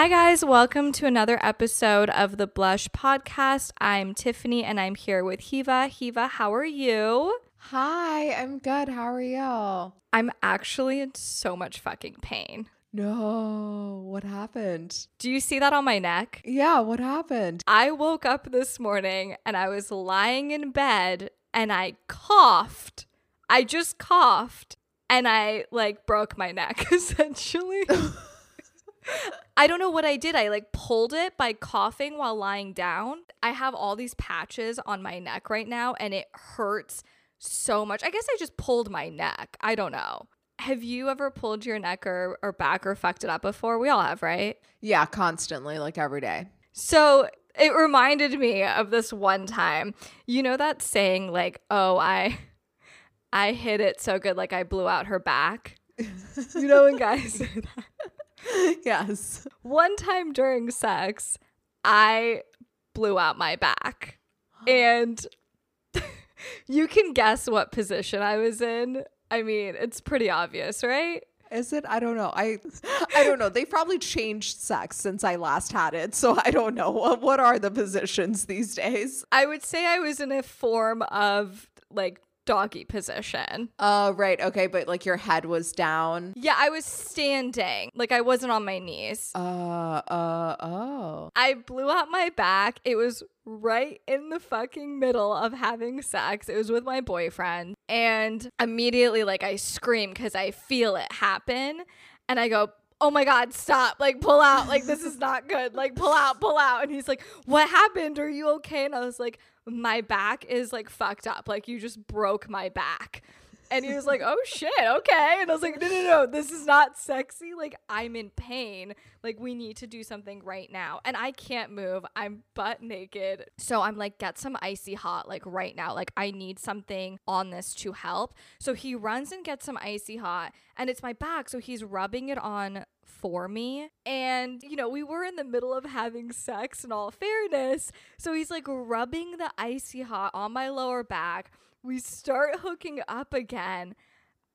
Hi, guys. Welcome to another episode of the Blush Podcast. I'm Tiffany and I'm here with Hiwa. Hiwa, how are you? Hi, I'm good. How are you? All? I'm actually in so much fucking pain. No, what happened? Do you see that on my neck? Yeah, what happened? I woke up this morning and I was lying in bed and I coughed. I just coughed and I like broke my neck essentially. I don't know what I did. I like pulled it by coughing while lying down. I have all these patches on my neck right now and it hurts so much. I guess I just pulled my neck. I don't know. Have you ever pulled your neck or, or back or fucked it up before? We all have, right? Yeah, constantly, like every day. So it reminded me of this one time. You know that saying like, "Oh, I I hit it so good like I blew out her back." you know when guys say that. yes. One time during sex, I blew out my back. And you can guess what position I was in. I mean, it's pretty obvious, right? Is it? I don't know. I I don't know. They've probably changed sex since I last had it, so I don't know. What what are the positions these days? I would say I was in a form of like doggy position. Uh right. Okay, but like your head was down. Yeah, I was standing. Like I wasn't on my knees. Uh uh oh. I blew out my back. It was right in the fucking middle of having sex. It was with my boyfriend. And immediately like I scream cuz I feel it happen and I go oh my god stop like pull out like this is not good like pull out pull out and he's like what happened are you okay and i was like my back is like fucked up. Like you just broke my back and he was like, "Oh shit, okay." And I was like, "No, no, no, this is not sexy. Like I'm in pain. Like we need to do something right now." And I can't move. I'm butt naked. So I'm like, "Get some icy hot like right now. Like I need something on this to help." So he runs and gets some icy hot, and it's my back, so he's rubbing it on for me. And, you know, we were in the middle of having sex in all fairness. So he's like rubbing the icy hot on my lower back we start hooking up again.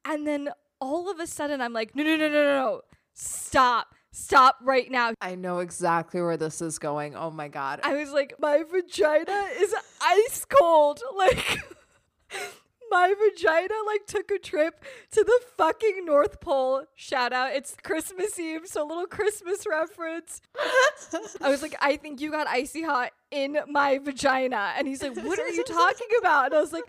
And then all of a sudden, I'm like, no, no, no, no, no, no. Stop. Stop right now. I know exactly where this is going. Oh my God. I was like, my vagina is ice cold. Like, my vagina like took a trip to the fucking North Pole. Shout out, it's Christmas Eve, so a little Christmas reference. I was like, I think you got icy hot in my vagina. And he's like, What are you talking about? And I was like,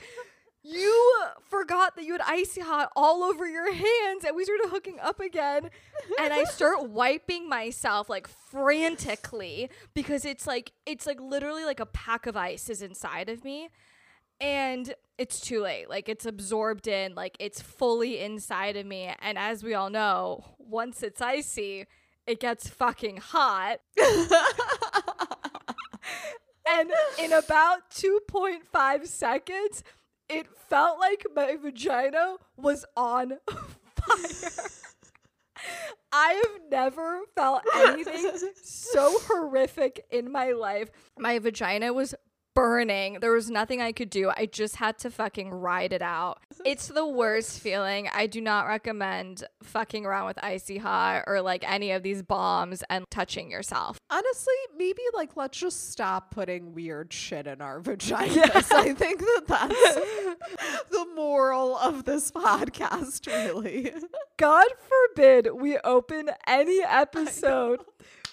you forgot that you had icy hot all over your hands and we started hooking up again and i start wiping myself like frantically because it's like it's like literally like a pack of ice is inside of me and it's too late like it's absorbed in like it's fully inside of me and as we all know once it's icy it gets fucking hot and in about 2.5 seconds it felt like my vagina was on fire. I have never felt anything so horrific in my life. My vagina was burning. There was nothing I could do. I just had to fucking ride it out. It's the worst feeling. I do not recommend fucking around with icy hot or like any of these balms and touching yourself. Honestly, maybe like let's just stop putting weird shit in our vaginas. I think that that's the moral of this podcast, really. God forbid we open any episode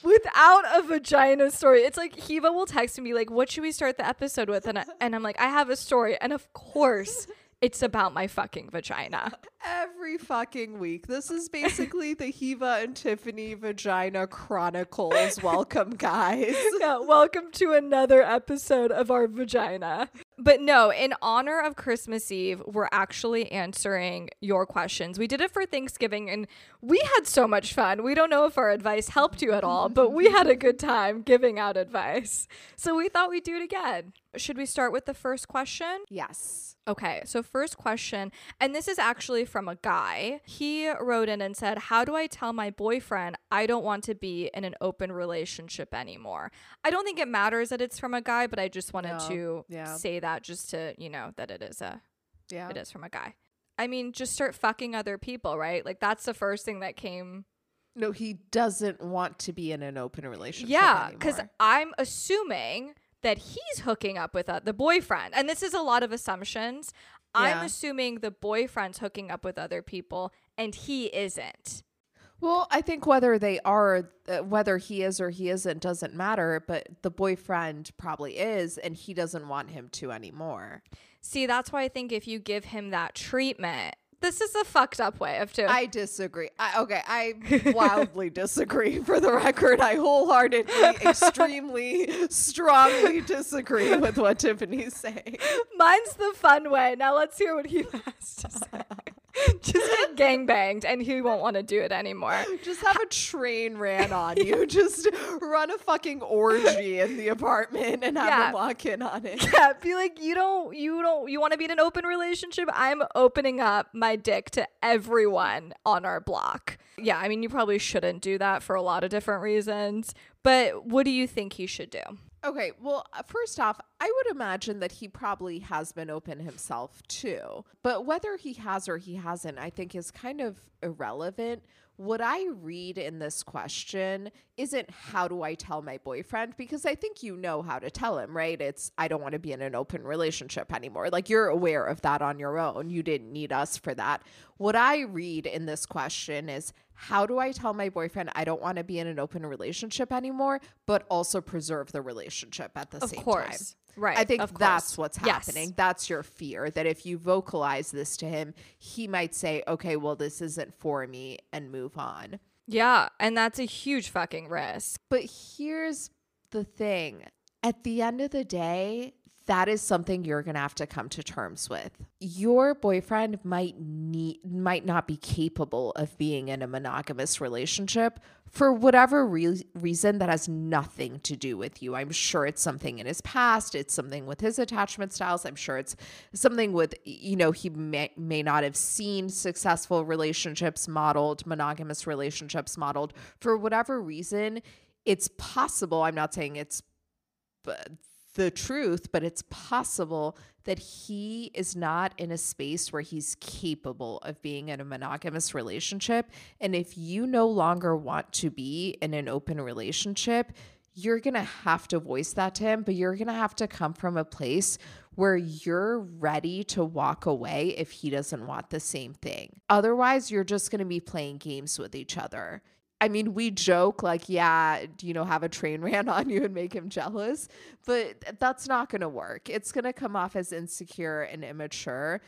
without a vagina story. It's like Hiwa will text me like, "What should we start the episode with?" And I, and I'm like, "I have a story." And of course, it's about my fucking vagina. Every fucking week. This is basically the Hiwa and Tiffany Vagina Chronicles. welcome, guys. Yeah, welcome to another episode of our vagina. But no, in honor of Christmas Eve, we're actually answering your questions. We did it for Thanksgiving and we had so much fun. We don't know if our advice helped you at all, but we had a good time giving out advice. So we thought we'd do it again. Should we start with the first question? Yes. Okay, so first question, and this is actually from a guy. He wrote in and said, How do I tell my boyfriend I don't want to be in an open relationship anymore? I don't think it matters that it's from a guy, but I just wanted no, to yeah. say that just to, you know, that it is a yeah. It is from a guy. I mean, just start fucking other people, right? Like that's the first thing that came No, he doesn't want to be in an open relationship. Yeah, because. I'm assuming that he's hooking up with uh, the boyfriend. And this is a lot of assumptions. I'm assuming the boyfriend's hooking up with other people and he isn't. Well, I think whether they are, uh, whether he is or he isn't, doesn't matter. But the boyfriend probably is, and he doesn't want him to anymore. See, that's why I think if you give him that treatment, this is a fucked up way of doing I disagree. I, okay, I wildly disagree. For the record, I wholeheartedly, extremely, strongly disagree with what Tiffany's saying. Mine's the fun way. Now let's hear what he has to say. Just get gang banged and he won't want to do it anymore. Just have a train ran on you. Just run a fucking orgy in the apartment and have Yeah. him walk in on it. Yeah, be like, you don't, you don't, you want to be in an open relationship? I'm opening up my dick to everyone on our block. Yeah, I mean, you probably shouldn't do that for a lot of different reasons. But what do you think he should do? Okay, well, uh, first off, I would imagine that he probably has been open himself too. But whether he has or he hasn't, I think is kind of irrelevant. What I read in this question isn't how do I tell my boyfriend? Because I think you know how to tell him, right? It's I don't want to be in an open relationship anymore. Like you're aware of that on your own. You didn't need us for that. What I read in this question is how do I tell my boyfriend I don't want to be in an open relationship anymore, but also preserve the relationship at the Of same time? Right. I think that's what's Yes. happening. That's your fear that if you vocalize this to him, he might say, okay, well, this isn't for me and move on. Yeah. And that's a huge fucking risk. But here's the thing at the end of the day, that is something you're going to have to come to terms with. Your boyfriend might need might not be capable of being in a monogamous relationship for whatever re- reason that has nothing to do with you. I'm sure it's something in his past, it's something with his attachment styles. I'm sure it's something with you know he may may not have seen successful relationships modeled, monogamous relationships modeled for whatever reason. It's possible, I'm not saying it's but the truth, but it's possible that he is not in a space where he's capable of being in a monogamous relationship. And if you no longer want to be in an open relationship, you're going to have to voice that to him, but you're going to have to come from a place where you're ready to walk away if he doesn't want the same thing. Otherwise, you're just going to be playing games with each other. I mean, we joke like, yeah, you know, have a train ran on you and make him jealous, but that's not going to work. It's going to come off as insecure and immature.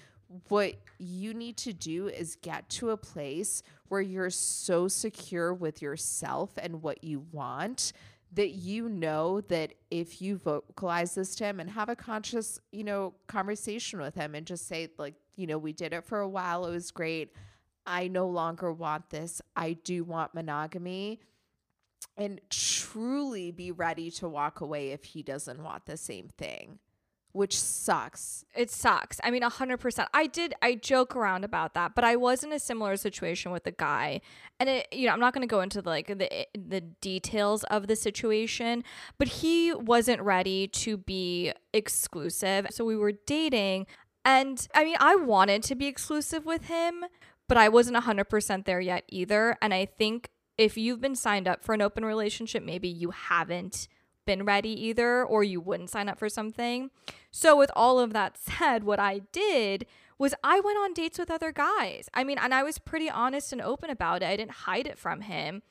What you need to do is get to a place where you're so secure with yourself and what you want that you know that if you vocalize this to him and have a conscious, you know, conversation with him and just say, like, you know, we did it for a while, it was great. I no longer want this. I do want monogamy. And truly be ready to walk away if he doesn't want the same thing, which sucks. It sucks. I mean, 100%. I did, I joke around about that, but I was in a similar situation with a guy. And it, you know, I'm not going to go into like the, the details of the situation, but he wasn't ready to be exclusive. So we were dating. And I mean, I wanted to be exclusive with him, but I wasn't 100% there yet either. And I think if you've been signed up for an open relationship, maybe you haven't been ready either, or you wouldn't sign up for something. So, with all of that said, what I did was I went on dates with other guys. I mean, and I was pretty honest and open about it. I didn't hide it from him.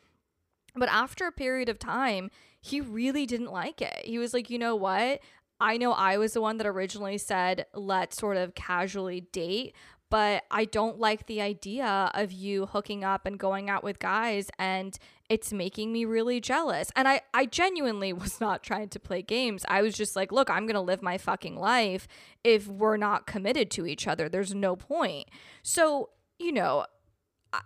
But after a period of time, he really didn't like it. He was like, you know what? I know I was the one that originally said, let's sort of casually date, but I don't like the idea of you hooking up and going out with guys and it's making me really jealous. And I I genuinely was not trying to play games. I was just like, look, I'm going to live my fucking life if we're not committed to each other. There's no point. So, you know,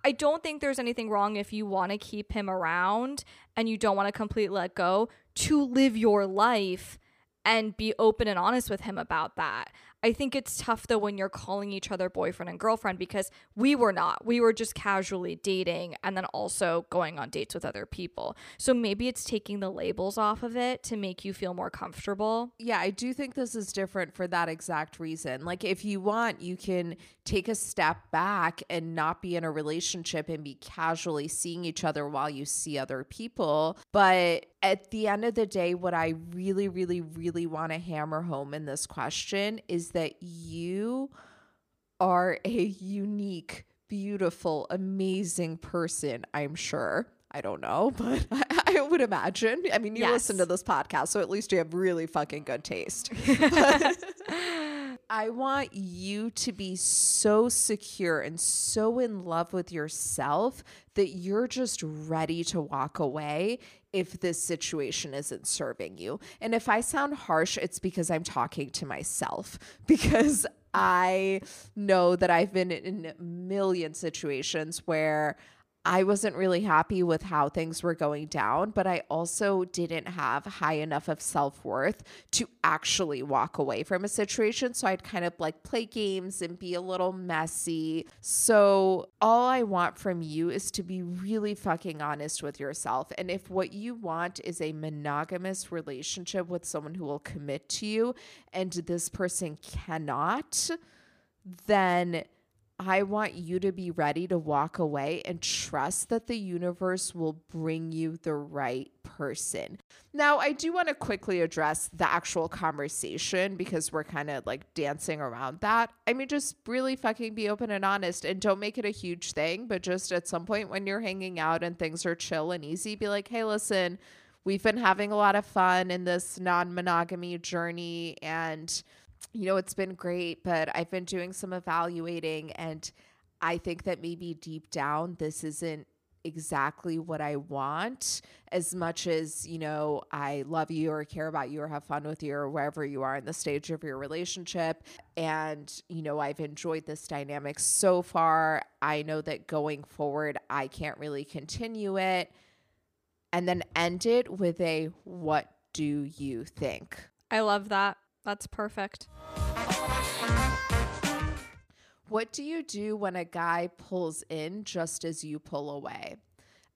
I- don't think there's anything wrong if you want to keep him around and you don't want to completely let go to live your life and be open and honest with him about that. I think it's tough though when you're calling each other boyfriend and girlfriend because we were not. We were just casually dating and then also going on dates with other people. So maybe it's taking the labels off of it to make you feel more comfortable. Yeah, I do think this is different for that exact reason. Like, if you want, you can take a step back and not be in a relationship and be casually seeing each other while you see other people. But at the end of the day, what I really, really, really want to hammer home in this question is that you are a unique, beautiful, amazing person, I'm sure. I don't know, but I, I would imagine. I mean, you Yes. listen to this podcast, so at least you have really fucking good taste. I want you to be so secure and so in love with yourself that you're just ready to walk away if this situation isn't serving you. And if I sound harsh, it's because I'm talking to myself because I know that I've been in a million situations where I wasn't really happy with how things were going down, but I also didn't have high enough of self worth to actually walk away from a situation. So I'd kind of like play games and be a little messy. So all I want from you is to be really fucking honest with yourself. And if what you want is a monogamous relationship with someone who will commit to you and this person cannot, then I want you to be ready to walk away and trust that the universe will bring you the right person. Now, I do want to quickly address the actual conversation because we're kind of like dancing around that. I mean, just really fucking be open and honest and don't make it a huge thing, but just at some point when you're hanging out and things are chill and easy, be like, hey, listen, we've been having a lot of fun in this non monogamy journey and you know, it's been great, but I've been doing some evaluating and I think that maybe deep down this isn't exactly what I want as much as, you know, I love you or care about you or have fun with you or wherever you are in the stage of your relationship. And, you know, I've enjoyed this dynamic so far. I know that going forward, I can't really continue it. And then end it with a what do you think? I love that. That's perfect. What do you do when a guy pulls in just as you pull away?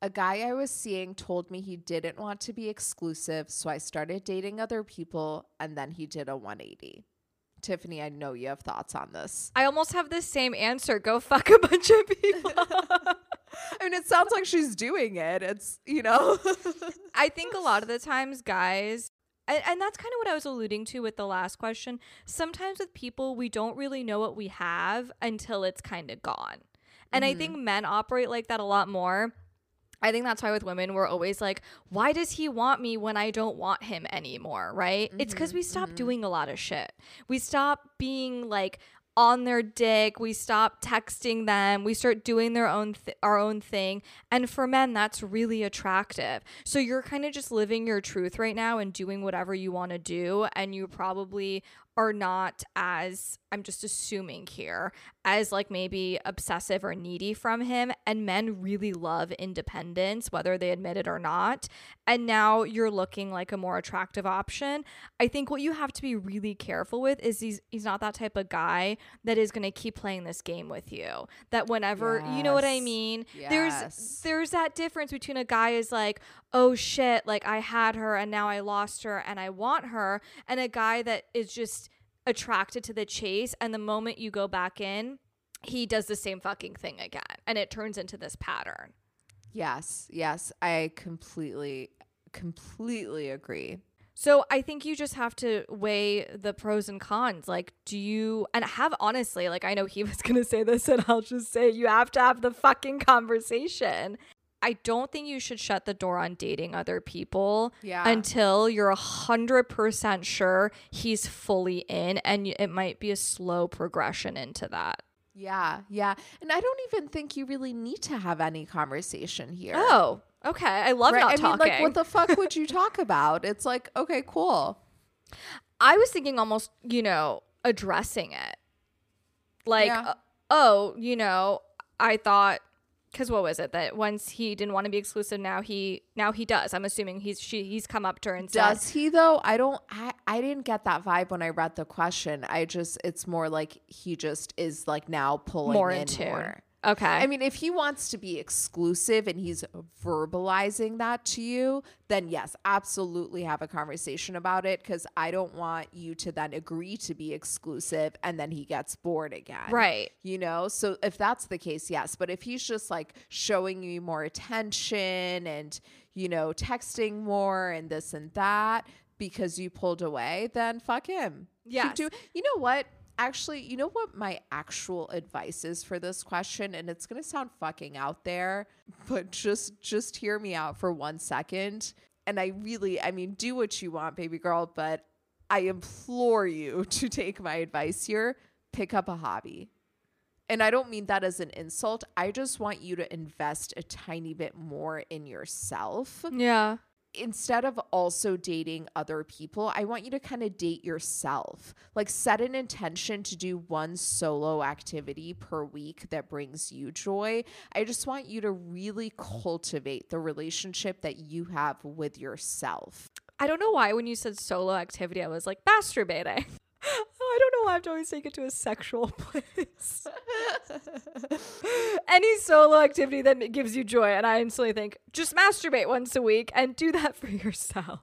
A guy I was seeing told me he didn't want to be exclusive, so I started dating other people and then he did a 180. Tiffany, I know you have thoughts on this. I almost have the same answer. Go fuck a bunch of people. I mean, it sounds like she's doing it. It's, you know. I think a lot of the times, guys, and, and that's kind of what I was alluding to with the last question. Sometimes with people, we don't really know what we have until it's kind of gone. And I think mm-hmm. men operate like that a lot more. I think that's why with women, we're always like, why does he want me when I don't want him anymore? Right? It's because mm-hmm. we stop mm-hmm. doing a lot of shit. We stop being like, on their dick. We stop texting them. We start doing their own th- our own thing. And for men that's really attractive. So you're kind of just living your truth right now and doing whatever you want to do and you probably are not as I'm just assuming here as like maybe obsessive or needy from him and men really love independence whether they admit it or not. And now you're looking like a more attractive option. I think what you have to be really careful with is he's he's not that type of guy that is going to keep playing this game with you that whenever you know what I mean? Yes. there's there's that difference between a guy is like oh shit like I had her and now I lost her and I want her and a guy that is just attracted to the chase and the moment you go back in he does the same fucking thing again and it turns into this pattern yes, yes. I completely, completely agree. So I think you just have to weigh the pros and cons. Like, do you and have honestly, like I know he was gonna say this, and I'll just say you have to have the fucking conversation. I don't think you should shut the door on dating other people Yeah. until you're a hundred percent sure he's fully in, and it might be a slow progression into that. Yeah, yeah. And I don't even think you really need to have any conversation here. Oh, okay. I love Right? not I mean, talking. like, what the fuck would you talk about? It's like, okay, cool. I was thinking almost, you know, addressing it. Like, Yeah. uh, oh, you know, I thought because what was it that once he didn't want to be exclusive, now he now he does. I'm assuming he's she he's come up to her and said, Does he though? I don't I, I didn't get that vibe when I read the question. I just it's more like he just is like now pulling more in into. more. Okay. I mean, if he wants to be exclusive and he's verbalizing that to you, then yes, absolutely have a conversation about it because I don't want you to then agree to be exclusive and then he gets bored again. right. You know, so if that's the case, yes. But if he's just like showing you more attention and, you know, texting more and this and that because you pulled away, then fuck him. Yeah. Do- you know what? Actually, you know what my actual advice is for this question and it's going to sound fucking out there, but just just hear me out for 1 second. And I really, I mean, do what you want, baby girl, but I implore you to take my advice here. Pick up a hobby. And I don't mean that as an insult. I just want you to invest a tiny bit more in yourself Yeah. Instead of also dating other people, I want you to kind of date yourself. Like set an intention to do one solo activity per week that brings you joy. I just want you to really cultivate the relationship that you have with yourself. I don't know why when you said solo activity, I was like masturbating. I don't know why I have to always take it to a sexual place. Any solo activity that gives you joy, and I instantly think just masturbate once a week and do that for yourself.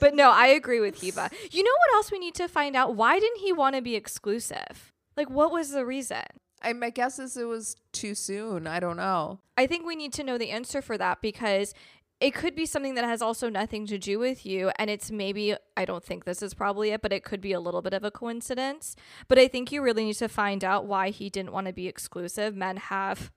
but no, I agree with Hiwa. You know what else we need to find out? Why didn't he want to be exclusive? Like, what was the reason? I my guess is it was too soon. I don't know. I think we need to know the answer for that because it could be something that has also nothing to do with you. And it's maybe, I don't think this is probably it, but it could be a little bit of a coincidence. But I think you really need to find out why he didn't want to be exclusive. Men have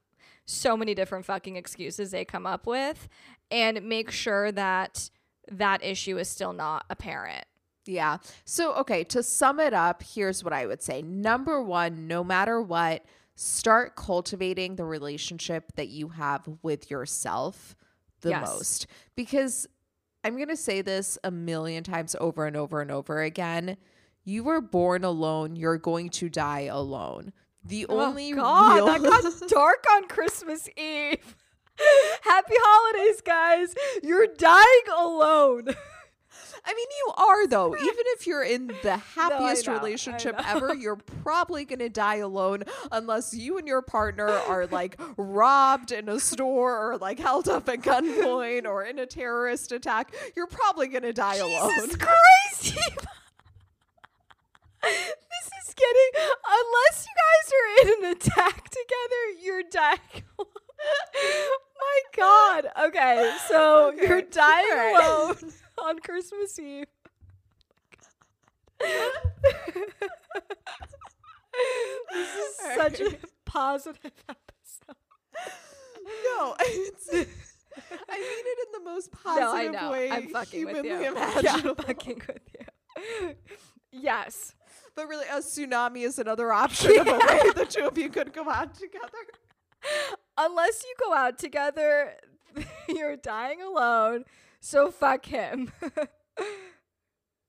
so many different fucking excuses they come up with and make sure that that issue is still not apparent. Yeah. So, okay, to sum it up, here's what I would say. Number one, no matter what, start cultivating the relationship that you have with yourself the Yes. most. Because I'm going to say this a million times over and over and over again. You were born alone, you're going to die alone. The oh, only oh God, real that got dark on Christmas Eve. Happy holidays, guys. You're dying alone. I mean, you are though. Even if you're in the happiest I relationship ever, you're probably gonna die alone unless you and your partner are like robbed in a store or like held up at gunpoint or in a terrorist attack. You're probably gonna die alone. Jesus Christ. this is getting unless you guys are in an attack together, you're dying. My God. Okay, so Okay, you're dying alright. alone on Christmas Eve. this is such a positive episode. No, it's, I mean it in the most positive no, I know. way I'm fucking with you. imaginable. Yeah, I'm fucking with you. Yes. But really, a tsunami is another option of a way the two of you could go out together. Unless you go out together, you're dying alone. So fuck him.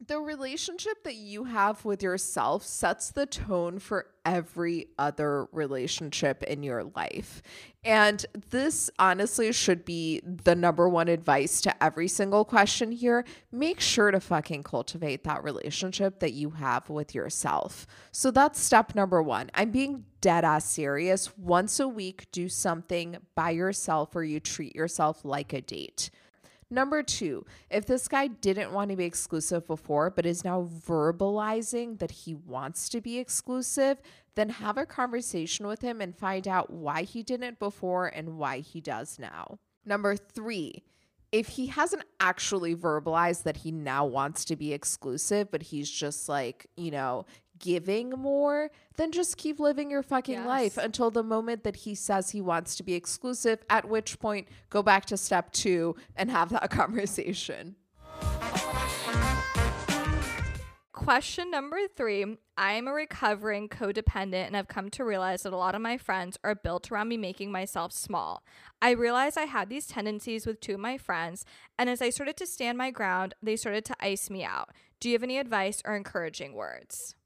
the relationship that you have with yourself sets the tone for every other relationship in your life. And this honestly should be the number one advice to every single question here. Make sure to fucking cultivate that relationship that you have with yourself. So that's step number one. I'm being dead ass serious. Once a week, do something by yourself where you treat yourself like a date. Number two, if this guy didn't want to be exclusive before, but is now verbalizing that he wants to be exclusive, then have a conversation with him and find out why he didn't before and why he does now. Number three, if he hasn't actually verbalized that he now wants to be exclusive, but he's just like, you know, giving more, then just keep living your fucking Yes. life until the moment that he says he wants to be exclusive, at which point go back to step two and have that conversation. Question number three I am a recovering codependent and have come to realize that a lot of my friends are built around me making myself small. I realized I had these tendencies with two of my friends, and as I started to stand my ground, they started to ice me out. Do you have any advice or encouraging words?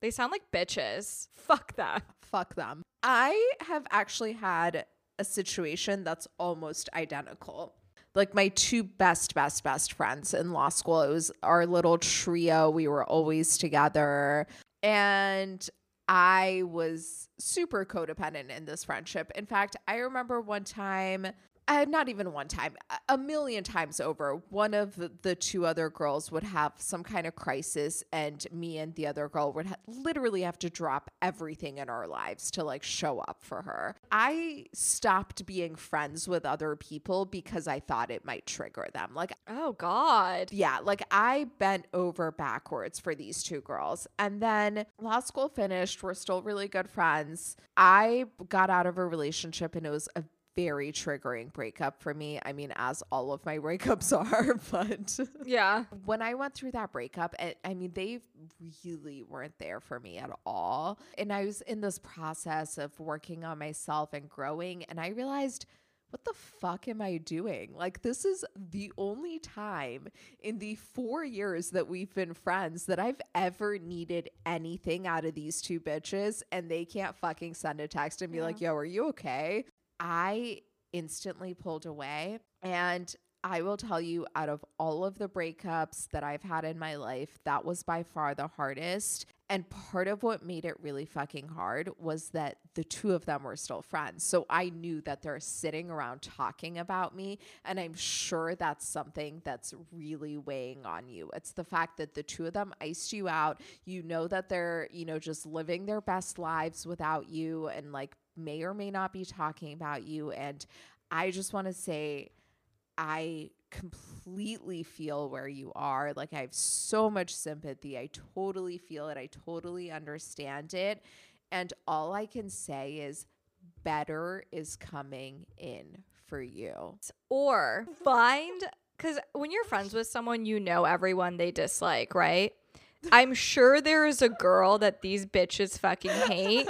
They sound like bitches. Fuck them. Fuck them. I have actually had a situation that's almost identical. Like my two best, best, best friends in law school, it was our little trio. We were always together. And I was super codependent in this friendship. In fact, I remember one time uh, not even one time, a million times over, one of the two other girls would have some kind of crisis, and me and the other girl would ha- literally have to drop everything in our lives to like show up for her. I stopped being friends with other people because I thought it might trigger them. Like, oh, God. Yeah, like I bent over backwards for these two girls. And then law school finished. We're still really good friends. I got out of a relationship, and it was a very triggering breakup for me. I mean, as all of my breakups are, but yeah. When I went through that breakup, I mean, they really weren't there for me at all. And I was in this process of working on myself and growing, and I realized what the fuck am I doing? Like, this is the only time in the four years that we've been friends that I've ever needed anything out of these two bitches, and they can't fucking send a text and be yeah. like, yo, are you okay? I instantly pulled away. And I will tell you, out of all of the breakups that I've had in my life, that was by far the hardest. And part of what made it really fucking hard was that the two of them were still friends. So I knew that they're sitting around talking about me. And I'm sure that's something that's really weighing on you. It's the fact that the two of them iced you out. You know that they're, you know, just living their best lives without you and like may or may not be talking about you. And I just want to say, I completely feel where you are. Like, I have so much sympathy. I totally feel it. I totally understand it. And all I can say is, better is coming in for you. Or find, because when you're friends with someone, you know everyone they dislike, right? I'm sure there is a girl that these bitches fucking hate.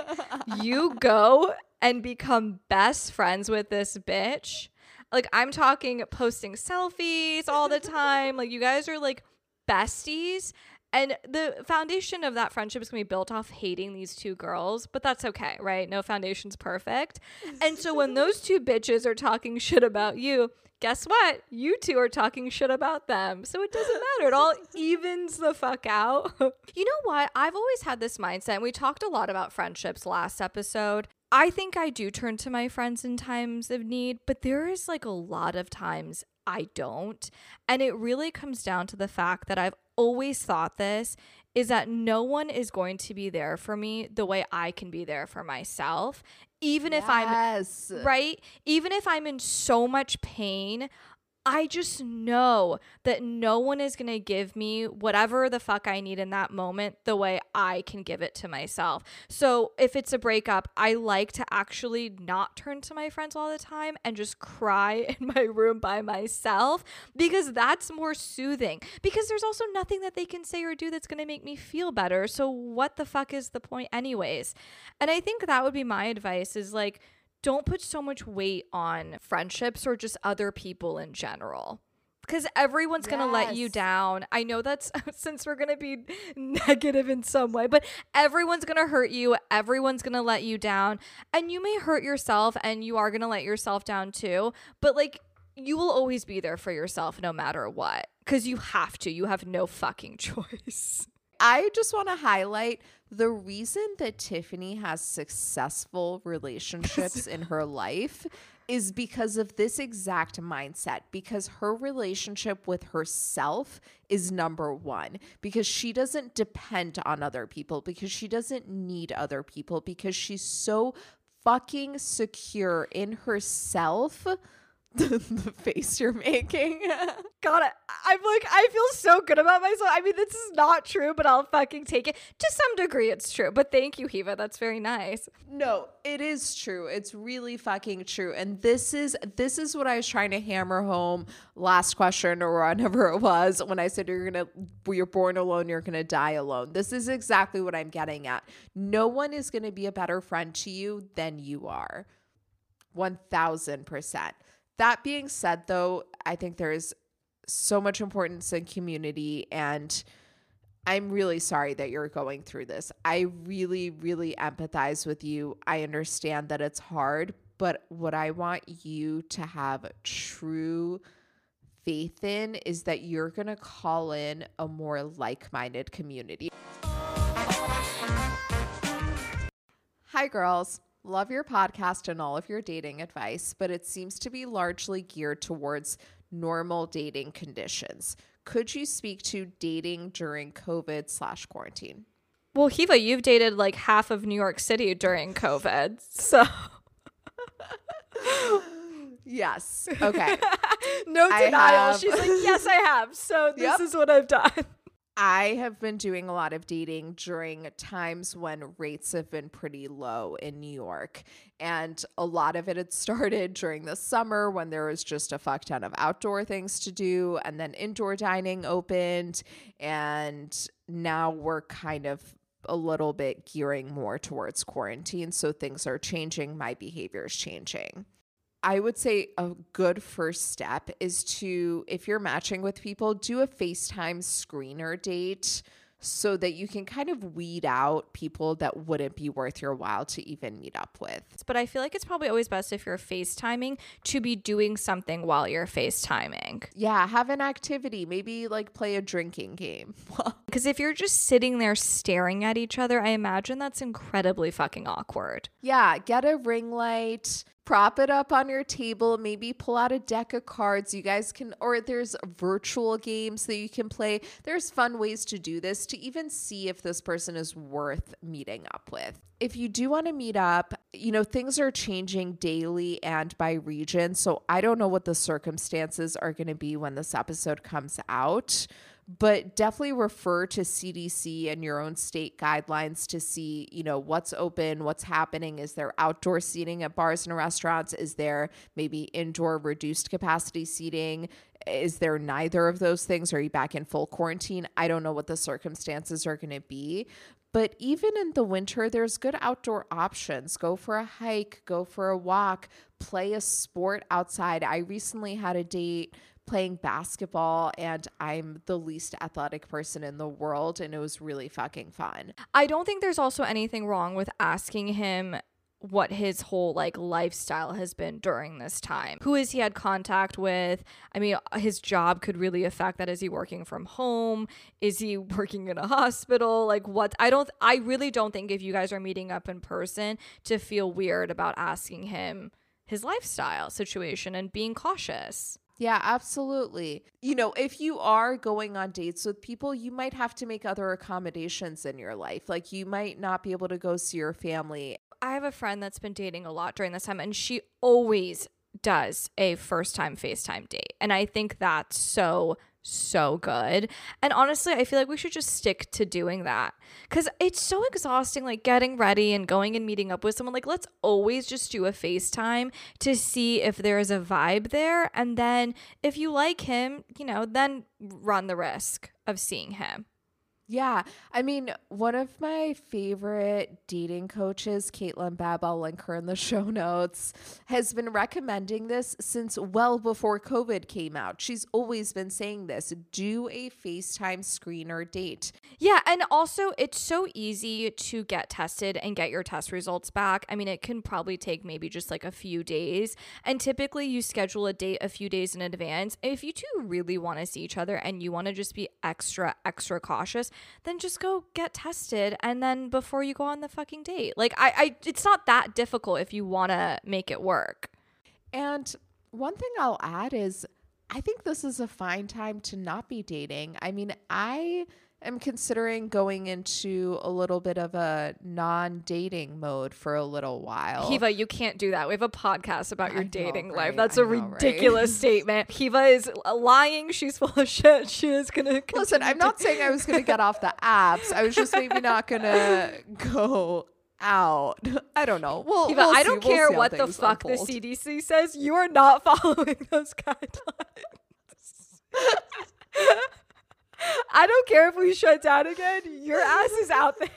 You go and become best friends with this bitch. Like I'm talking posting selfies all the time. like you guys are like besties. And the foundation of that friendship is going to be built off hating these two girls, but that's okay, right? No foundation's perfect. And so when those two bitches are talking shit about you, guess what? You two are talking shit about them. So it doesn't matter. It all evens the fuck out. you know what? I've always had this mindset, and we talked a lot about friendships last episode. I think I do turn to my friends in times of need, but there is like a lot of times I don't. And it really comes down to the fact that I've always thought this is that no one is going to be there for me the way I can be there for myself even yes. if I'm right, even if I'm in so much pain, I just know that no one is going to give me whatever the fuck I need in that moment the way I can give it to myself. So if it's a breakup, I like to actually not turn to my friends all the time and just cry in my room by myself because that's more soothing. Because there's also nothing that they can say or do that's going to make me feel better. So what the fuck is the point, anyways? And I think that would be my advice is like, don't put so much weight on friendships or just other people in general because everyone's yes. going to let you down. I know that's since we're going to be negative in some way, but everyone's going to hurt you. Everyone's going to let you down. And you may hurt yourself and you are going to let yourself down too. But like, you will always be there for yourself no matter what because you have to. You have no fucking choice. I just want to highlight the reason that Tiffany has successful relationships in her life is because of this exact mindset because her relationship with herself is number 1 because she doesn't depend on other people because she doesn't need other people because she's so fucking secure in herself the, face you're making. God, I'm like, I feel so good about myself. I mean, this is not true, but I'll fucking take it. To some degree, it's true. But thank you, Hiwa. That's very nice. No, it is true. It's really fucking true. And this is this is what I was trying to hammer home last question or whenever it was when I said you're gonna you're born alone, you're gonna die alone. This is exactly what I'm getting at. No one is gonna be a better friend to you than you are. One thousand percent. That being said, though, I think there's so much importance in community and I'm really sorry that you're going through this. I really, really empathize with you. I understand that it's hard, But what I want you to have true faith in is that you're going to call in a more like minded community. Hi, girls. Love your podcast and all of your dating advice, but it seems to be largely geared towards normal dating conditions. Could you speak to dating during COVID slash quarantine? Well, Hiwa, you've dated like half of New York City during COVID. So Yes. Okay. no denial. have- She's like, yes, I have. So this Yep. is what I've done. I have been doing a lot of dating during times when rates have been pretty low in New York. And a lot of it had started during the summer when there was just a fuck ton of outdoor things to do. And then indoor dining opened. And now we're kind of a little bit gearing more towards quarantine. So things are changing. My behavior is changing. I would say a good first step is to, if you're matching with people, do a FaceTime screener date so that you can kind of weed out people that wouldn't be worth your while to even meet up with. But I feel like it's probably always best if you're FaceTiming to be doing something while you're FaceTiming. Yeah, have an activity, maybe like play a drinking game. Because if you're just sitting there staring at each other, I imagine that's incredibly fucking awkward. yeah, get a ring light, prop it up on your table, maybe pull out a deck of cards. You guys can, or there's virtual games that you can play. There's fun ways to do this to even see if this person is worth meeting up with. If you do want to meet up, you know, things are changing daily and by region. So I don't know what the circumstances are going to be when this episode comes out but definitely refer to CDC and your own state guidelines to see, you know, what's open, what's happening. Is there outdoor seating at bars and restaurants? Is there maybe indoor reduced capacity seating? Is there neither of those things? Are you back in full quarantine? I don't know what the circumstances are going to be. But even in the winter, there's good outdoor options. Go for a hike, go for a walk, play a sport outside. I recently had a date playing basketball and I'm the least athletic person in the world and it was really fucking fun. I don't think there's also anything wrong with asking him what his whole like lifestyle has been during this time. Who has he had contact with? I mean, his job could really affect that. Is he working from home? Is he working in a hospital? Like what? I don't I really don't think if you guys are meeting up in person to feel weird about asking him his lifestyle situation and being cautious. Yeah, absolutely. You know, if you are going on dates with people, you might have to make other accommodations in your life. Like you might not be able to go see your family. I have a friend that's been dating a lot during this time, and she always does a first time FaceTime date. And I think that's so, so good. And honestly, I feel like we should just stick to doing that because it's so exhausting, like getting ready and going and meeting up with someone. Like, let's always just do a FaceTime to see if there is a vibe there. And then if you like him, you know, then run the risk of seeing him. Yeah. I mean, one of my favorite dating coaches, Caitlin Bebb, I'll link her in the show notes, has been recommending this since well before COVID came out. She's always been saying this do a FaceTime screener date. Yeah, and also it's so easy to get tested and get your test results back. I mean, it can probably take maybe just like a few days. And typically you schedule a date a few days in advance. If you two really want to see each other and you want to just be extra extra cautious, then just go get tested and then before you go on the fucking date. Like I I it's not that difficult if you want to make it work. And one thing I'll add is I think this is a fine time to not be dating. I mean, I am considering going into a little bit of a non-dating mode for a little while. Hiwa, you can't do that. We have a podcast about your I know, dating right? life. That's I a know, right? ridiculous statement. Hiwa is lying. She's full of shit. She is gonna Listen, I'm not saying I was going to get off the apps. I was just maybe not going to go out. I don't know. Well, Hiwa, we'll I don't We'll care what the fuck unfold. the CDC says. You are not following those guidelines. I don't care if we shut down again. Your ass is out there.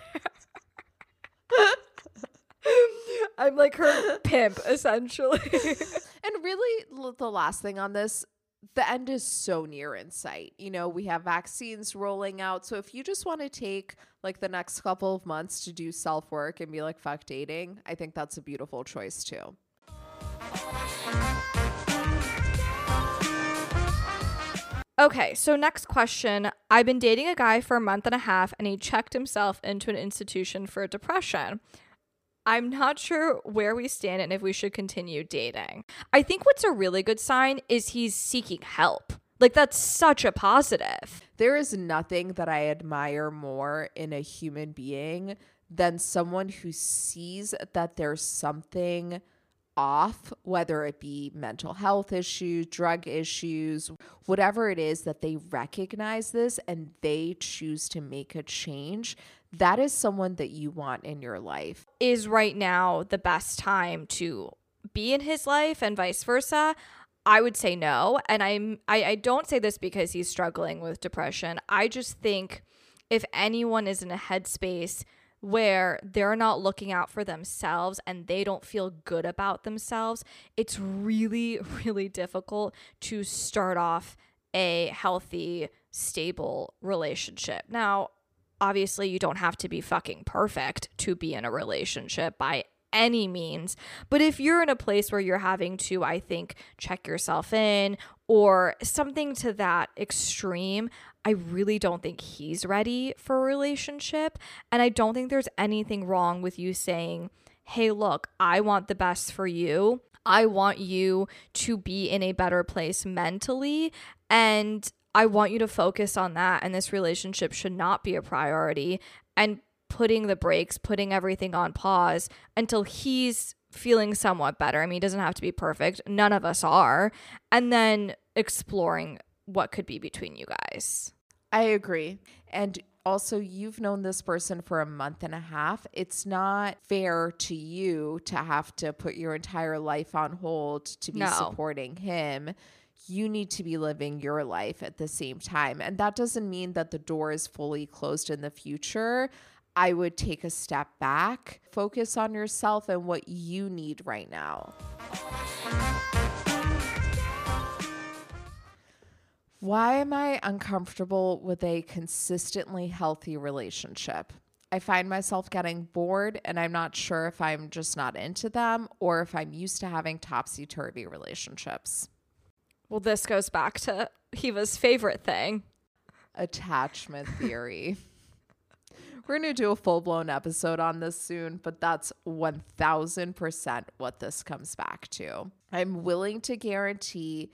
I'm like her pimp, essentially. And really, the last thing on this, the end is so near in sight. You know, we have vaccines rolling out. So if you just want to take like the next couple of months to do self work and be like, fuck dating, I think that's a beautiful choice too. Okay, so next question. I've been dating a guy for a month and a half and he checked himself into an institution for depression. I'm not sure where we stand and if we should continue dating. I think what's a really good sign is he's seeking help. Like, that's such a positive. There is nothing that I admire more in a human being than someone who sees that there's something off, whether it be mental health issues, drug issues, whatever it is, that they recognize this and they choose to make a change. That is someone that you want in your life. Is right now the best time to be in his life and vice versa? I would say no. And I'm I, I don't say this because he's struggling with depression. I just think if anyone is in a headspace where they're not looking out for themselves and they don't feel good about themselves, it's really, really difficult to start off a healthy, stable relationship. Now, obviously, you don't have to be fucking perfect to be in a relationship by any means. But if you're in a place where you're having to, I think, check yourself in or something to that extreme, I really don't think he's ready for a relationship. And I don't think there's anything wrong with you saying, hey, look, I want the best for you. I want you to be in a better place mentally. And I want you to focus on that. And this relationship should not be a priority. And putting the brakes, putting everything on pause until he's feeling somewhat better. I mean, he doesn't have to be perfect. None of us are. And then exploring what could be between you guys. I agree. And also, you've known this person for a month and a half. It's not fair to you to have to put your entire life on hold to be no. supporting him. You need to be living your life at the same time. And that doesn't mean that the door is fully closed in the future. I would take a step back, focus on yourself and what you need right now. Why am I uncomfortable with a consistently healthy relationship? I find myself getting bored and I'm not sure if I'm just not into them or if I'm used to having topsy turvy relationships. Well, this goes back to Hiwa's favorite thing attachment theory. We're going to do a full blown episode on this soon, but that's 1000% what this comes back to. I'm willing to guarantee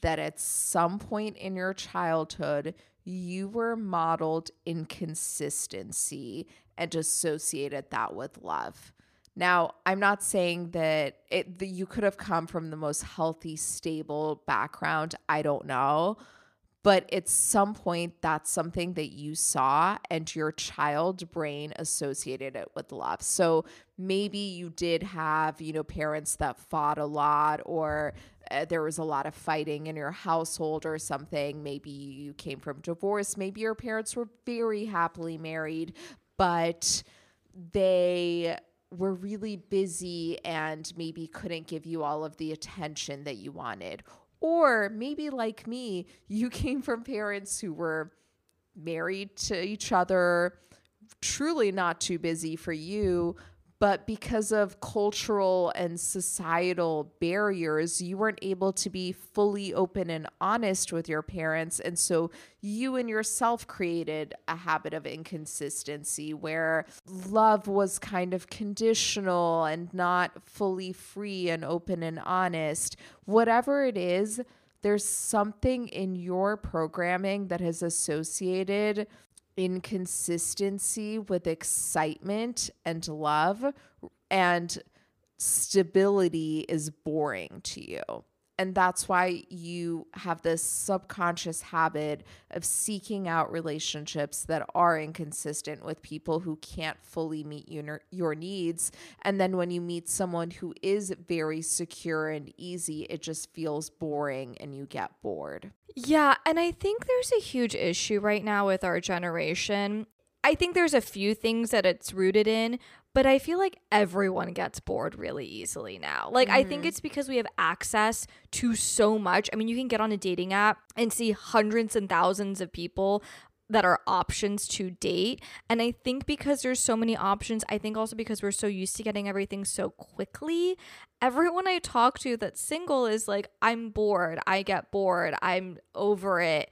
that at some point in your childhood, you were modeled inconsistency and associated that with love. Now, I'm not saying that it that you could have come from the most healthy, stable background. I don't know but at some point that's something that you saw and your child brain associated it with love. So maybe you did have you know parents that fought a lot or uh, there was a lot of fighting in your household or something. Maybe you came from divorce. Maybe your parents were very happily married but they were really busy and maybe couldn't give you all of the attention that you wanted or maybe, like me, you came from parents who were married to each other, truly not too busy for you, but because of cultural and societal barriers, you weren't able to be fully open and honest with your parents. And so you and yourself created a habit of inconsistency where love was kind of conditional and not fully free and open and honest. Whatever it is, there's something in your programming that has associated inconsistency with excitement and love, and stability is boring to you. And that's why you have this subconscious habit of seeking out relationships that are inconsistent with people who can't fully meet your, your needs. And then when you meet someone who is very secure and easy, it just feels boring and you get bored. Yeah. And I think there's a huge issue right now with our generation. I think there's a few things that it's rooted in, but I feel like everyone gets bored really easily now. Like, mm-hmm. I think mm-hmm. it's because we have access to so much. I mean, you can get on a dating app and see hundreds and thousands of people that are options to date. And I think because there's so many options, I think also because we're so used to getting everything so quickly, everyone I talk to that's single is like, I'm bored. I get bored. I'm over it.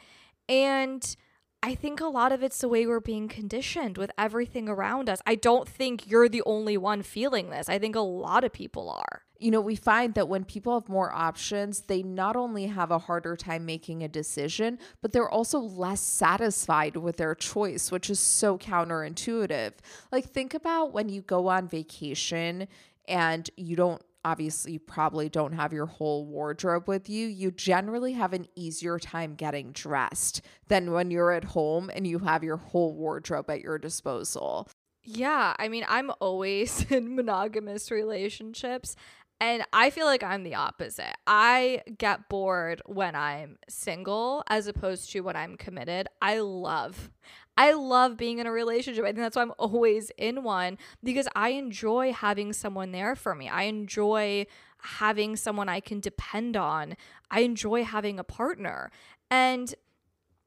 And I think a lot of it's the way we're being conditioned with everything around us. I don't think you're the only one feeling this. I think a lot of people are. You know, we find that when people have more options, they not only have a harder time making a decision, but they're also less satisfied with their choice, which is so counterintuitive. Like, think about when you go on vacation and you don't obviously you probably don't have your whole wardrobe with you, you generally have an easier time getting dressed than when you're at home and you have your whole wardrobe at your disposal. Yeah, I mean, I'm always in monogamous relationships. And I feel like I'm the opposite. I get bored when I'm single as opposed to when I'm committed. I love I love being in a relationship. I think that's why I'm always in one because I enjoy having someone there for me. I enjoy having someone I can depend on. I enjoy having a partner. And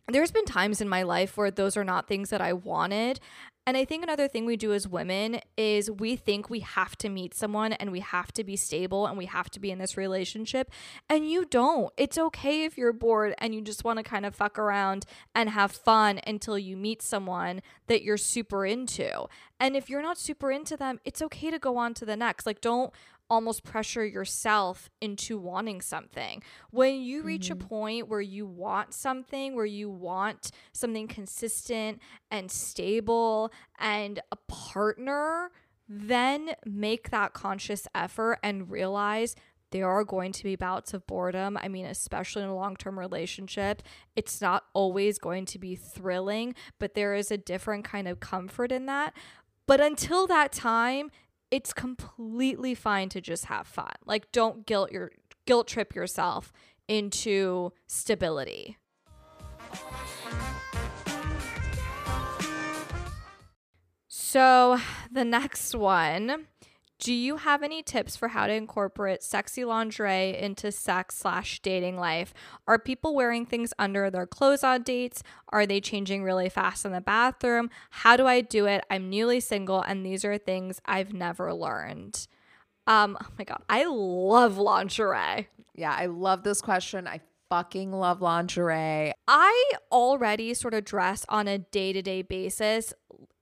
there's been times in my life where those are not things that I wanted. And I think another thing we do as women is we think we have to meet someone and we have to be stable and we have to be in this relationship. And you don't. It's okay if you're bored and you just want to kind of fuck around and have fun until you meet someone that you're super into. And if you're not super into them, it's okay to go on to the next. Like, don't almost pressure yourself into wanting something. When you reach mm-hmm. a point where you want something, where you want something consistent and stable and a partner, then make that conscious effort and realize there are going to be bouts of boredom. I mean, especially in a long term relationship, it's not always going to be thrilling, but there is a different kind of comfort in that. But until that time, it's completely fine to just have fun. Like don't guilt your guilt trip yourself into stability. So, the next one do you have any tips for how to incorporate sexy lingerie into sex slash dating life? Are people wearing things under their clothes on dates? Are they changing really fast in the bathroom? How do I do it? I'm newly single, and these are things I've never learned. Um, oh my god, I love lingerie. Yeah, I love this question. I fucking love lingerie. I already sort of dress on a day to day basis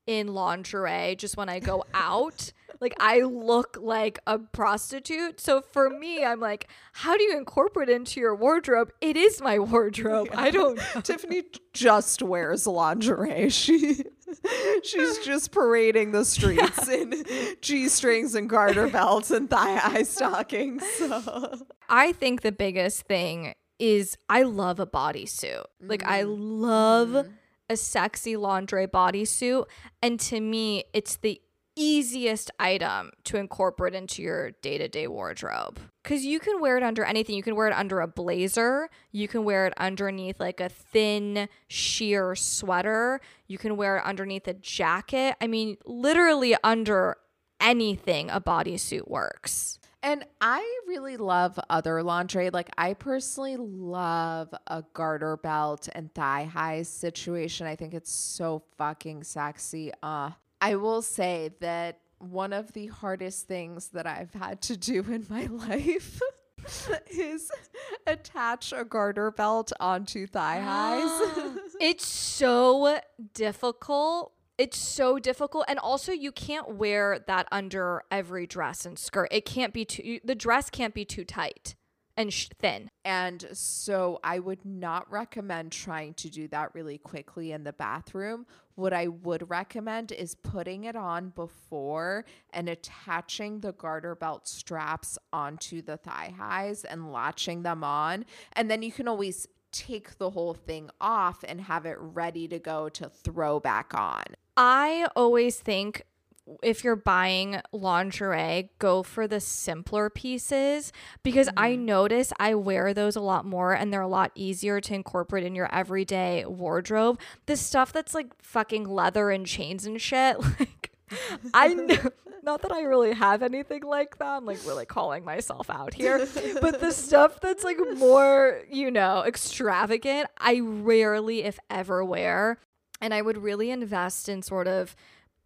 in lingerie just when I go out like I look like a prostitute. So for me, I'm like, how do you incorporate into your wardrobe? It is my wardrobe. Yeah. I don't Tiffany just wears lingerie. She she's just parading the streets in G-strings and garter belts and thigh-high stockings. So. I think the biggest thing is I love a bodysuit. Like I mm-hmm. love mm-hmm. a sexy lingerie bodysuit and to me it's the easiest item to incorporate into your day to day wardrobe. Because you can wear it under anything. You can wear it under a blazer. You can wear it underneath like a thin, sheer sweater. You can wear it underneath a jacket. I mean, literally under anything, a bodysuit works. And I really love other lingerie. Like, I personally love a garter belt and thigh high situation. I think it's so fucking sexy. Uh, I will say that one of the hardest things that I've had to do in my life is attach a garter belt onto thigh highs. it's so difficult. It's so difficult. And also, you can't wear that under every dress and skirt. It can't be too, the dress can't be too tight and sh- thin. And so I would not recommend trying to do that really quickly in the bathroom. What I would recommend is putting it on before and attaching the garter belt straps onto the thigh highs and latching them on. And then you can always take the whole thing off and have it ready to go to throw back on. I always think if you're buying lingerie, go for the simpler pieces because mm-hmm. I notice I wear those a lot more and they're a lot easier to incorporate in your everyday wardrobe. The stuff that's like fucking leather and chains and shit, like I know not that I really have anything like that. I'm like really calling myself out here. but the stuff that's like more, you know, extravagant, I rarely, if ever, wear. And I would really invest in sort of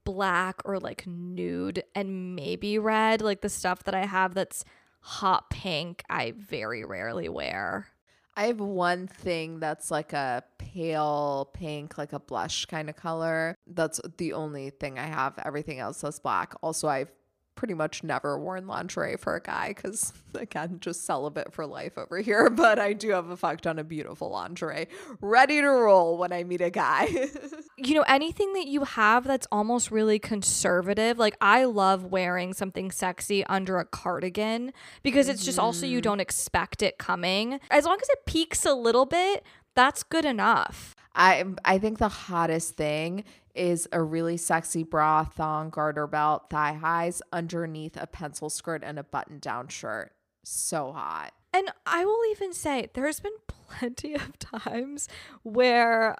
black or like nude and maybe red, like the stuff that I have that's hot pink, I very rarely wear. I have one thing that's like a pale pink, like a blush kind of color. That's the only thing I have. Everything else is black. Also, I've pretty much never worn lingerie for a guy because again just celibate for life over here but i do have a fuck ton of beautiful lingerie ready to roll when i meet a guy you know anything that you have that's almost really conservative like i love wearing something sexy under a cardigan because it's just also you mm-hmm. don't expect it coming as long as it peeks a little bit that's good enough I I think the hottest thing is a really sexy bra, thong, garter belt, thigh highs underneath a pencil skirt and a button down shirt. So hot. And I will even say there's been plenty of times where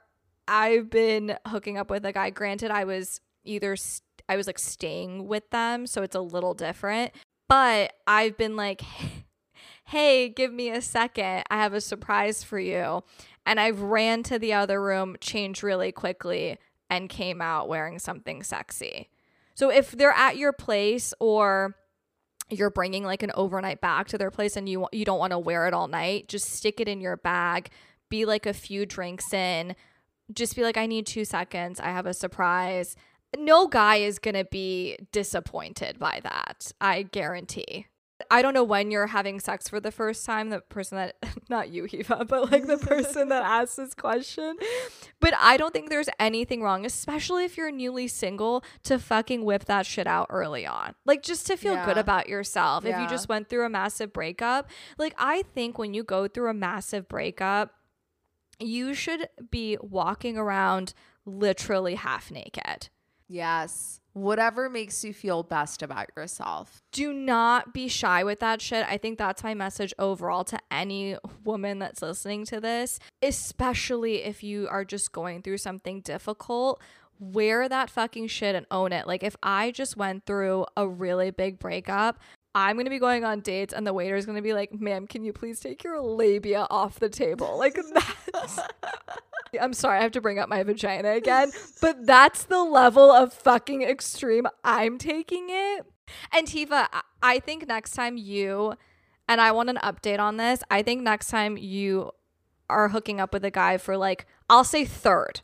I've been hooking up with a guy. Granted, I was either st- I was like staying with them, so it's a little different. But I've been like, "Hey, give me a second. I have a surprise for you." And I've ran to the other room, changed really quickly, and came out wearing something sexy. So if they're at your place or you're bringing like an overnight bag to their place and you you don't want to wear it all night, just stick it in your bag. Be like a few drinks in. Just be like I need 2 seconds. I have a surprise. No guy is going to be disappointed by that. I guarantee. I don't know when you're having sex for the first time, the person that, not you, Hiwa, but like the person that asked this question. But I don't think there's anything wrong, especially if you're newly single, to fucking whip that shit out early on. Like just to feel yeah. good about yourself. Yeah. If you just went through a massive breakup, like I think when you go through a massive breakup, you should be walking around literally half naked. Yes. Whatever makes you feel best about yourself. Do not be shy with that shit. I think that's my message overall to any woman that's listening to this, especially if you are just going through something difficult. Wear that fucking shit and own it. Like, if I just went through a really big breakup, I'm to be going on dates and the waiter is to be like, ma'am, can you please take your labia off the table? Like, that's. I'm sorry, I have to bring up my vagina again, but that's the level of fucking extreme I'm taking it. And Hiwa, I think next time you, and I want an update on this, I think next time you are hooking up with a guy for like, I'll say third.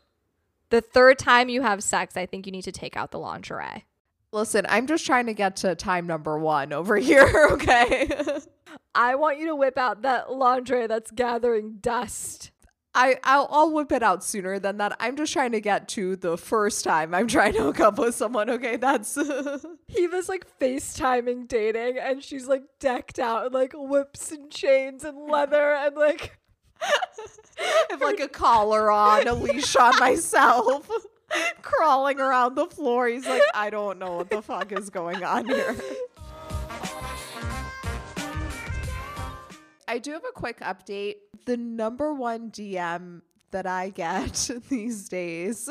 The third time you have sex, I think you need to take out the lingerie. Listen, I'm just trying to get to time number one over here, okay? I want you to whip out that laundry that's gathering dust. I I'll, I'll whip it out sooner than that. I'm just trying to get to the first time I'm trying to hook up with someone. Okay, that's he was like FaceTiming dating, and she's like decked out in like whips and chains and leather and like I have like a collar on, a leash on myself crawling around the floor. He's like, I don't know what the fuck is going on here. I do have a quick update. The number one DM that I get these days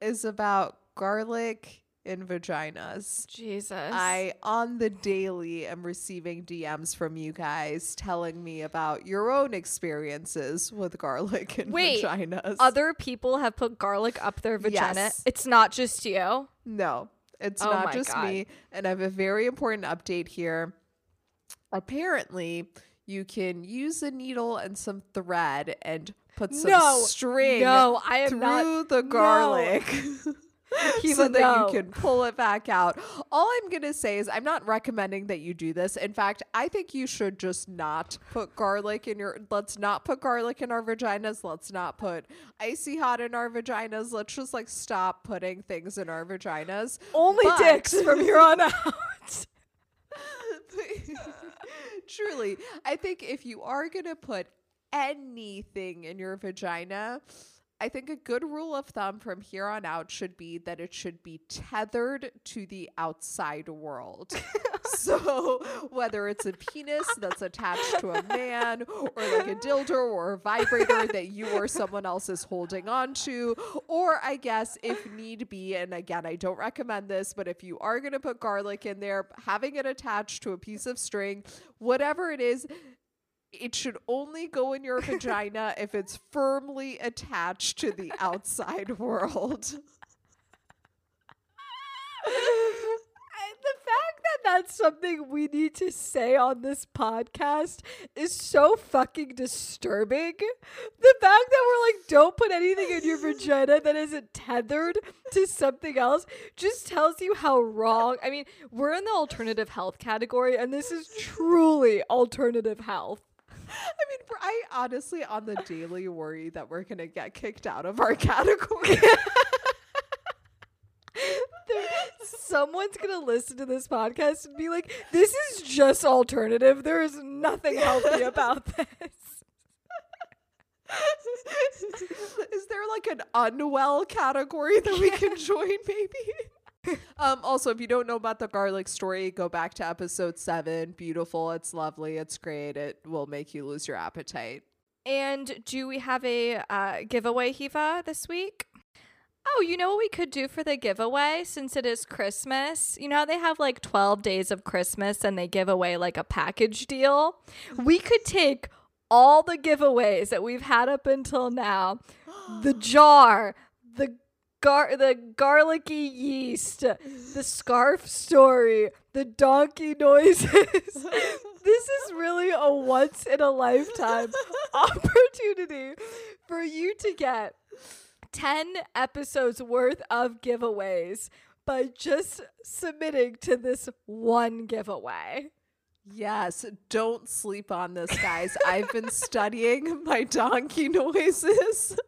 is about garlic in vaginas. Jesus. I on the daily am receiving DMs from you guys telling me about your own experiences with garlic in Wait, vaginas. Other people have put garlic up their vagina. Yes. It's not just you. No, it's oh not just God. me. And I have a very important update here. Apparently, you can use a needle and some thread and put some no, string no, I am through not, the garlic. No. so that know. you can pull it back out. All I'm going to say is I'm not recommending that you do this. In fact, I think you should just not put garlic in your let's not put garlic in our vaginas. Let's not put icy hot in our vaginas. Let's just like stop putting things in our vaginas. Only but, dicks from here on out. truly, I think if you are going to put anything in your vagina, I think a good rule of thumb from here on out should be that it should be tethered to the outside world. so, whether it's a penis that's attached to a man, or like a dildo or a vibrator that you or someone else is holding on to, or I guess if need be, and again, I don't recommend this, but if you are going to put garlic in there, having it attached to a piece of string, whatever it is, it should only go in your vagina if it's firmly attached to the outside world. The fact that that's something we need to say on this podcast is so fucking disturbing. The fact that we're like, don't put anything in your vagina that isn't tethered to something else just tells you how wrong. I mean, we're in the alternative health category, and this is truly alternative health. I mean, I honestly on the daily worry that we're gonna get kicked out of our category. Someone's gonna listen to this podcast and be like, "This is just alternative. There is nothing healthy about this." Is there like an unwell category that we can join, maybe? um, also, if you don't know about the garlic story, go back to episode seven. Beautiful, it's lovely, it's great. It will make you lose your appetite. And do we have a uh, giveaway, Hiwa, this week? Oh, you know what we could do for the giveaway since it is Christmas? You know, how they have like 12 days of Christmas and they give away like a package deal. We could take all the giveaways that we've had up until now the jar, the gar the garlicky yeast, the scarf story, the donkey noises. this is really a once in a lifetime opportunity for you to get 10 episodes worth of giveaways by just submitting to this one giveaway. Yes, don't sleep on this, guys. I've been studying my donkey noises.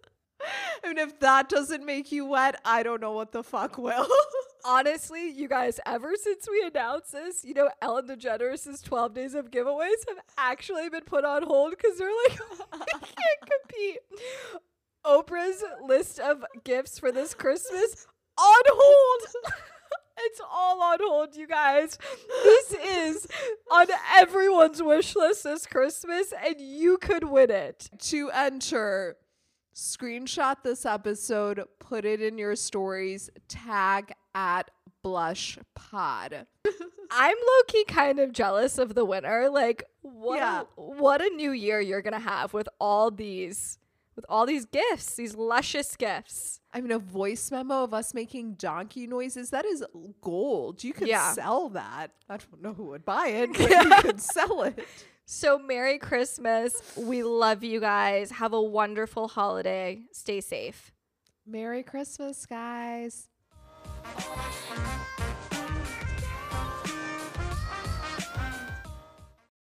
I mean, if that doesn't make you wet, I don't know what the fuck will. Honestly, you guys, ever since we announced this, you know, Ellen DeGeneres' 12 days of giveaways have actually been put on hold because they're like, we can't compete. Oprah's list of gifts for this Christmas on hold. it's all on hold, you guys. This is on everyone's wish list this Christmas, and you could win it. to enter, screenshot this episode, put it in your stories, tag at blush pod. I'm low key kind of jealous of the winner. Like, what? Yeah. A, what a new year you're gonna have with all these, with all these gifts, these luscious gifts. I mean, a voice memo of us making donkey noises, that is gold. You could Yeah. sell that. I don't know who would buy it, but you could sell it. So, Merry Christmas. We love you guys. Have a wonderful holiday. Stay safe. Merry Christmas, guys.